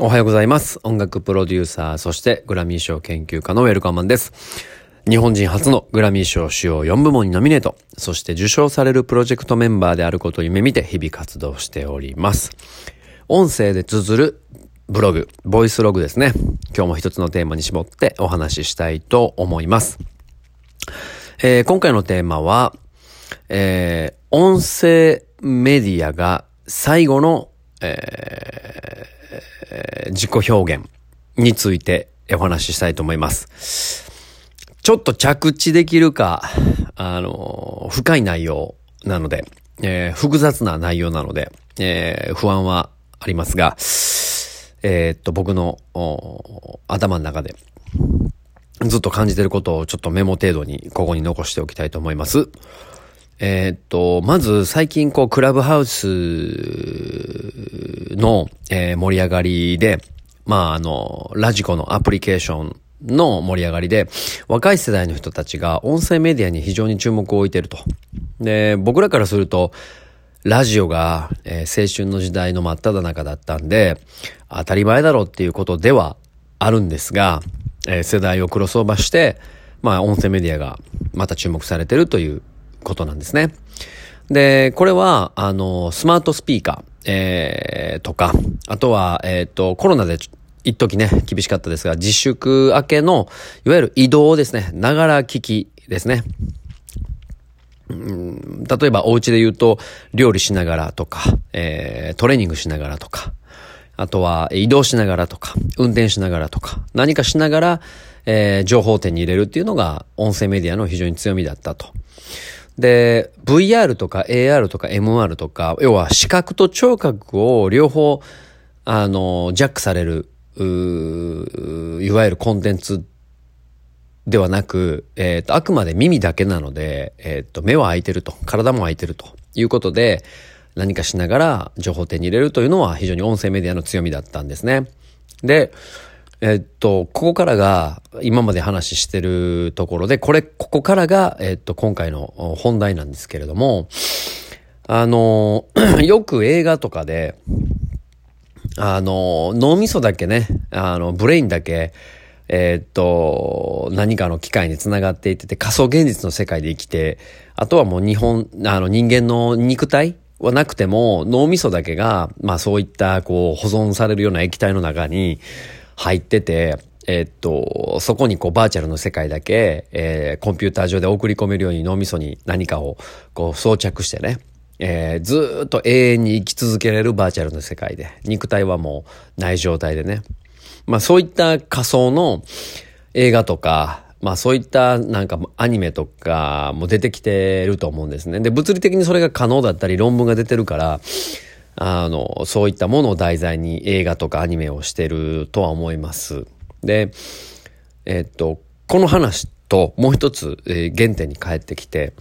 おはようございます。音楽プロデューサー、そしてグラミー賞研究家のウェルカーマンです。日本人初のグラミー賞主要4部門にノミネート、そして受賞されるプロジェクトメンバーであることを夢見て日々活動しております。音声で綴るブログ、ボイスログですね。今日も一つのテーマに絞ってお話ししたいと思います。えー今回のテーマは、えー音声メディアが最後の、えー自己表現についてお話ししたいと思います。ちょっと着地できるか、あの、深い内容なので、えー複雑な内容なので、えー不安はありますが、えーっと、僕の頭の中でずっと感じてることをちょっとメモ程度にここに残しておきたいと思います。えーっと、まず最近こう、クラブハウスの、えー盛り上がりで、まああの、ラジコのアプリケーションの盛り上がりで、若い世代の人たちが音声メディアに非常に注目を置いてると。で、僕らからすると、ラジオが、えー青春の時代の真っ只中だったんで、当たり前だろうっていうことではあるんですが、えー世代をクロスオーバーして、まあ音声メディアがまた注目されてるということなんですね。で、これは、あの、スマートスピーカー、えーとか、あとは、えっ、と、コロナで一時ね、厳しかったですが、自粛明けの、いわゆる移動ですね、ながら聞きですね。例えばお家で言うと料理しながらとか、えートレーニングしながらとか、あとは移動しながらとか、運転しながらとか、何かしながら、えー情報点に入れるっていうのが音声メディアの非常に強みだったと。で、VR とか AR とか MR とか、要は視覚と聴覚を両方、あの、ジャックされる、いわゆるコンテンツではなく、えっ、と、あくまで耳だけなので、えっ、と、目は開いてると、体も開いてるということで、何かしながら情報を手に入れるというのは非常に音声メディアの強みだったんですね。で、えっと、ここからが、今まで話してるところで、これ、ここからが、えっと、今回の本題なんですけれども、あの、よく映画とかで、あの、脳みそだけね、あの、ブレインだけ、えーっと、何かの機械につながっていってて、仮想現実の世界で生きて、あとはもう日本、あの人間の肉体はなくても、脳みそだけが、まあそういったこう保存されるような液体の中に入ってて、えっと、そこにこうバーチャルの世界だけ、えーコンピューター上で送り込めるように脳みそに何かをこう装着してね、えーずっと永遠に生き続けられるバーチャルの世界で、肉体はもうない状態でね。まあそういった仮想の映画とか、まあそういったなんかアニメとかも出てきてると思うんですね。で、物理的にそれが可能だったり論文が出てるから、あの、そういったものを題材に映画とかアニメをしてるとは思います。で、えっと、この話ともう一つ、えー原点に帰ってきて、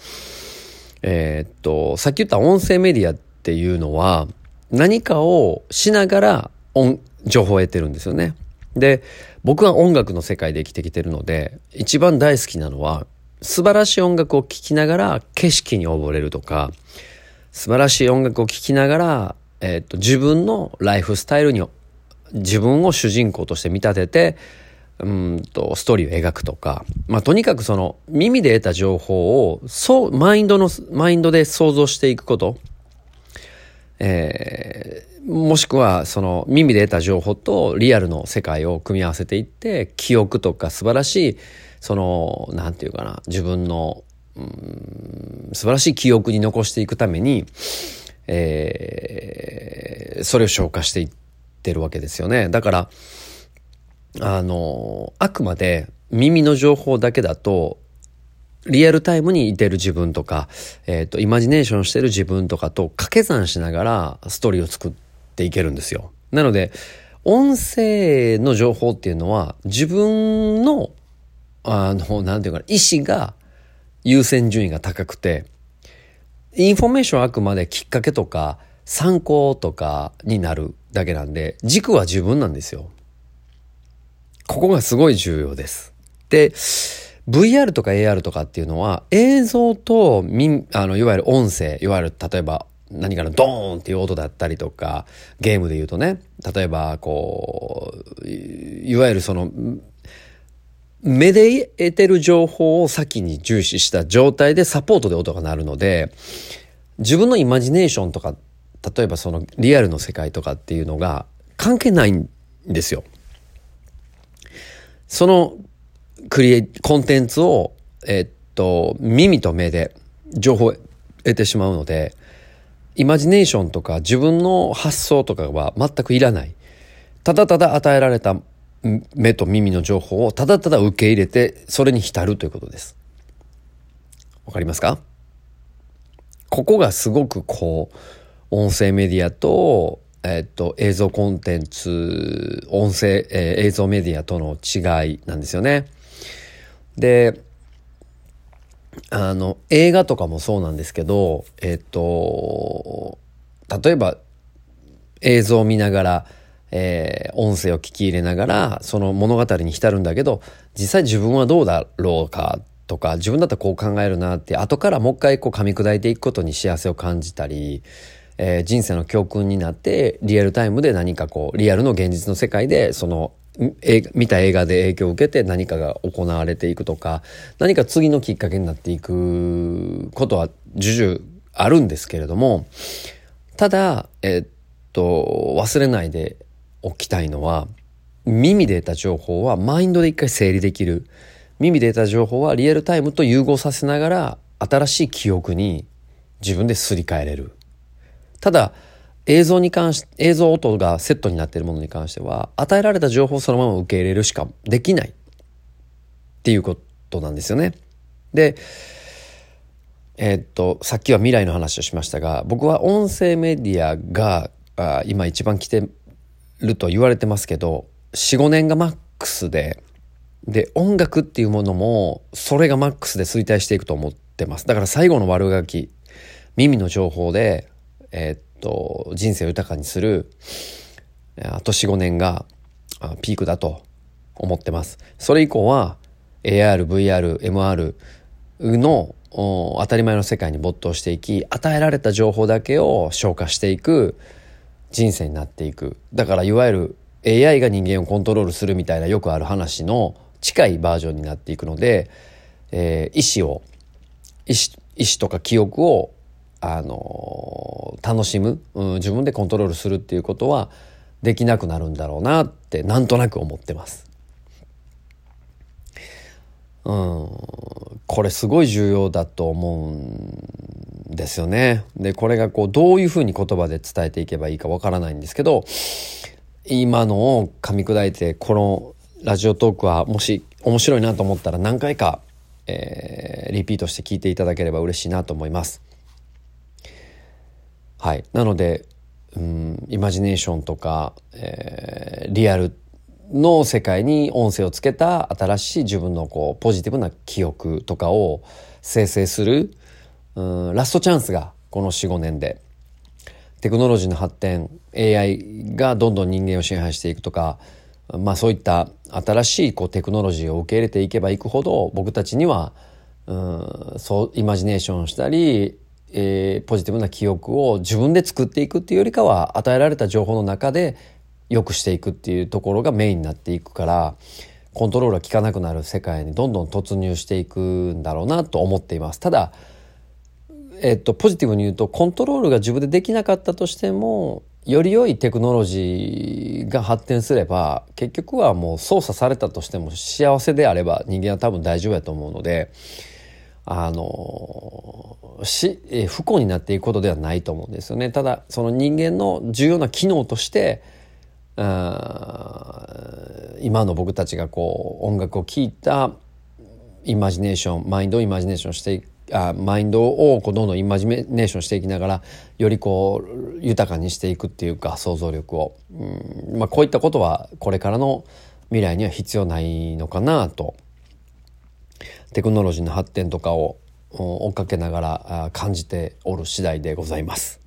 えーっと、さっき言った音声メディアっていうのは、何かをしながら音、情報を得てるんですよね。で、僕は音楽の世界で生きてきてるので、一番大好きなのは、素晴らしい音楽を聴きながら景色に溺れるとか、素晴らしい音楽を聴きながら、えっと、自分のライフスタイルに、自分を主人公として見立てて、うんと、ストーリーを描くとか、まあ、とにかくその、耳で得た情報を、そう、マインドの、マインドで想像していくこと、えーもしくは、その、耳で得た情報とリアルの世界を組み合わせていって、記憶とか素晴らしい、その、なんていうかな、自分の、うん素晴らしい記憶に残していくために、えーそれを消化していってるわけですよね。だから、あの、あくまで耳の情報だけだと、リアルタイムにいてる自分とか、えっ、と、イマジネーションしてる自分とかと掛け算しながらストーリーを作っていけるんですよ。なので、音声の情報っていうのは自分の、あの、なんていうかな、意思が優先順位が高くて、インフォメーションはあくまできっかけとか参考とかになるだけなんで、軸は自分なんですよ。ここがすごい重要です。で、VR とか AR とかっていうのは映像とみあのいわゆる音声いわゆる例えば何かのドーンっていう音だったりとか、ゲームで言うとね、例えば、こう、いわゆるその、目で得てる情報を先に重視した状態でサポートで音が鳴るので、自分のイマジネーションとか、例えばそのリアルの世界とかっていうのが関係ないんですよ。そのクリエイ、コンテンツを、えっと、耳と目で情報を得てしまうので、イマジネーションとか自分の発想とかは全くいらない。ただただ与えられた目と耳の情報をただただ受け入れて、それに浸るということです。わかりますか？ここがすごくこう、音声メディアと、えっと、映像コンテンツ、音声、えー、映像メディアとの違いなんですよね。で、あの、映画とかもそうなんですけど、えっと、例えば映像を見ながら、えー、音声を聞き入れながら、その物語に浸るんだけど、実際自分はどうだろうかとか、自分だったらこう考えるなって、後からもう一回こう噛み砕いていくことに幸せを感じたり、えー、人生の教訓になって、リアルタイムで何かこう、リアルの現実の世界で、その、え見た映画で影響を受けて何かが行われていくとか、何か次のきっかけになっていくことは重々あるんですけれども、ただ、えっと、忘れないできたいのは、耳で得た情報はマインドで一回整理できる。耳で得た情報はリアルタイムと融合させながら新しい記憶に自分ですり替えれる。ただ、映像に関し、映像音がセットになっているものに関しては、与えられた情報をそのまま受け入れるしかできないっていうことなんですよね。で、えー、っと、さっきは未来の話をしましたが、僕は音声メディアがあ今一番来てると言われてますけど、4、5年がマックスで、で、音楽っていうものも、それがマックスで衰退していくと思ってます。だから最後の悪ガキ、耳の情報で、えー、っと、人生を豊かにする、あと4、5年がピークだと思ってます。それ以降は AR、VR、MR の当たり前の世界に没頭していき、与えられた情報だけを消化していく人生になっていく。だからいわゆる AI が人間をコントロールするみたいなよくある話の近いバージョンになっていくので、えー、意思を、意思、意思とか記憶をあの楽しむ、うん、自分でコントロールするっていうことはできなくなるんだろうなってなんとなく思ってます。うん、これすごい重要だと思うんですよね。で、これがこうどういうふうに言葉で伝えていけばいいかわからないんですけど、今のを噛み砕いてこのラジオトークはもし面白いなと思ったら何回か、えー、リピートして聞いていただければ嬉しいなと思います。はい。なので、うん、イマジネーションとか、えー、リアルの世界に音声をつけた新しい自分のこうポジティブな記憶とかを生成する、うん、ラストチャンスがこの4、5年で。テクノロジーの発展、AI がどんどん人間を支配していくとか、まあそういった新しいこうテクノロジーを受け入れていけばいくほど僕たちには、うん、そうイマジネーションしたりえー、ポジティブな記憶を自分で作っていくっていうよりかは与えられた情報の中で良くしていくっていうところがメインになっていくからコントロールが効かなくなる世界にどんどん突入していくんだろうなと思っています。ただ、えっと、ポジティブに言うとコントロールが自分でできなかったとしてもより良いテクノロジーが発展すれば結局はもう操作されたとしても幸せであれば人間は多分大丈夫やと思うのであのし、え不幸になっていくことではないと思うんですよね。ただ、その人間の重要な機能として、今の僕たちがこう音楽を聴いたイマジネーションマインドをイマジネーションしてあマインドをこうどんどんイマジネーションしていきながらよりこう豊かにしていくっていうか想像力を、うん。まあ、こういったことはこれからの未来には必要ないのかなと。テクノロジーの発展とかを追っかけながら感じておる次第でございます。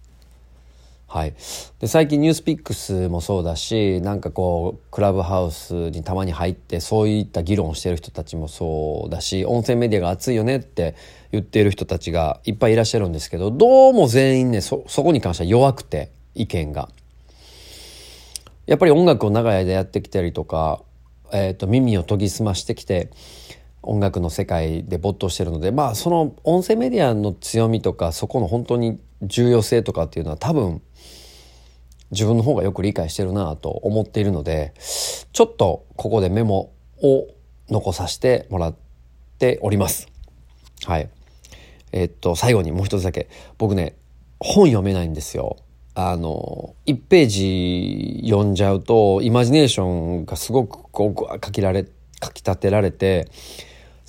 はい。で、最近ニュースピックスもそうだし、なんかこう、クラブハウスにたまに入って、そういった議論をしてる人たちもそうだし、音声メディアが熱いよねって言ってる人たちがいっぱいいらっしゃるんですけど、どうも全員ね、そ、そこに関しては弱くて、意見が。やっぱり音楽を長い間やってきたりとか、えっ、ー、と、耳を研ぎ澄ましてきて、音楽の世界で没頭してるので、まあ、その音声メディアの強みとか、そこの本当に重要性とかっていうのは多分、自分の方がよく理解してるなと思っているので、ちょっとここでメモを残させてもらっております。はい。えっと、最後にもう一つだけ。僕ね、本読めないんですよ。あの、1ページ読んじゃうと、イマジネーションがすごくこう、書きられ、書き立てられて、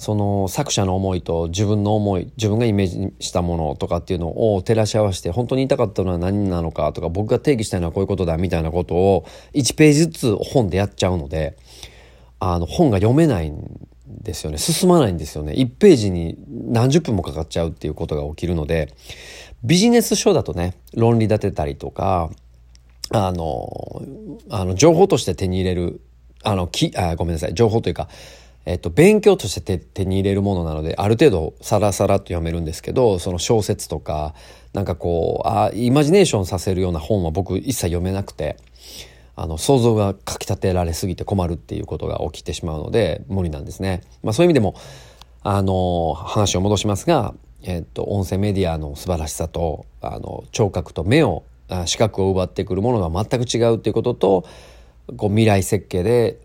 その作者の思いと自分の思い自分がイメージしたものとかっていうのを照らし合わせて本当に言いたかったのは何なのかとか僕が定義したいのはこういうことだみたいなことを1ページずつ本でやっちゃうのであの本が読めないんですよね。進まないんですよね。1ページに何十分もかかっちゃうっていうことが起きるのでビジネス書だとね論理立てたりとかあのあの情報として手に入れるあのきあごめんなさい。情報というかえっと、勉強として手に入れるものなので、ある程度サラサラと読めるんですけど、その小説とか、なんかこう、あイマジネーションさせるような本は僕一切読めなくて、あの、想像がかき立てられすぎて困るっていうことが起きてしまうので、無理なんですね。まあそういう意味でも、あの、話を戻しますが、えっと、音声メディアの素晴らしさと、あの、聴覚と目を、視覚を奪ってくるものが全く違うっていうことと、こう未来設計で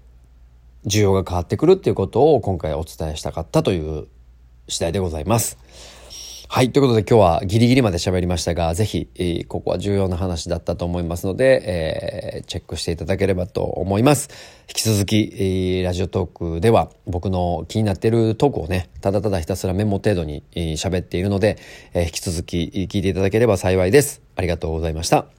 需要が変わってくるっていうことを今回お伝えしたかったという次第でございます。はい。ということで今日はギリギリまで喋りましたが、ぜひ、えー、ここは重要な話だったと思いますので、えー、チェックしていただければと思います。引き続き、えー、ラジオトークでは僕の気になっているトークをね、ただただひたすらメモ程度に喋、えー、っているので、えー、引き続き聞いていただければ幸いです。ありがとうございました。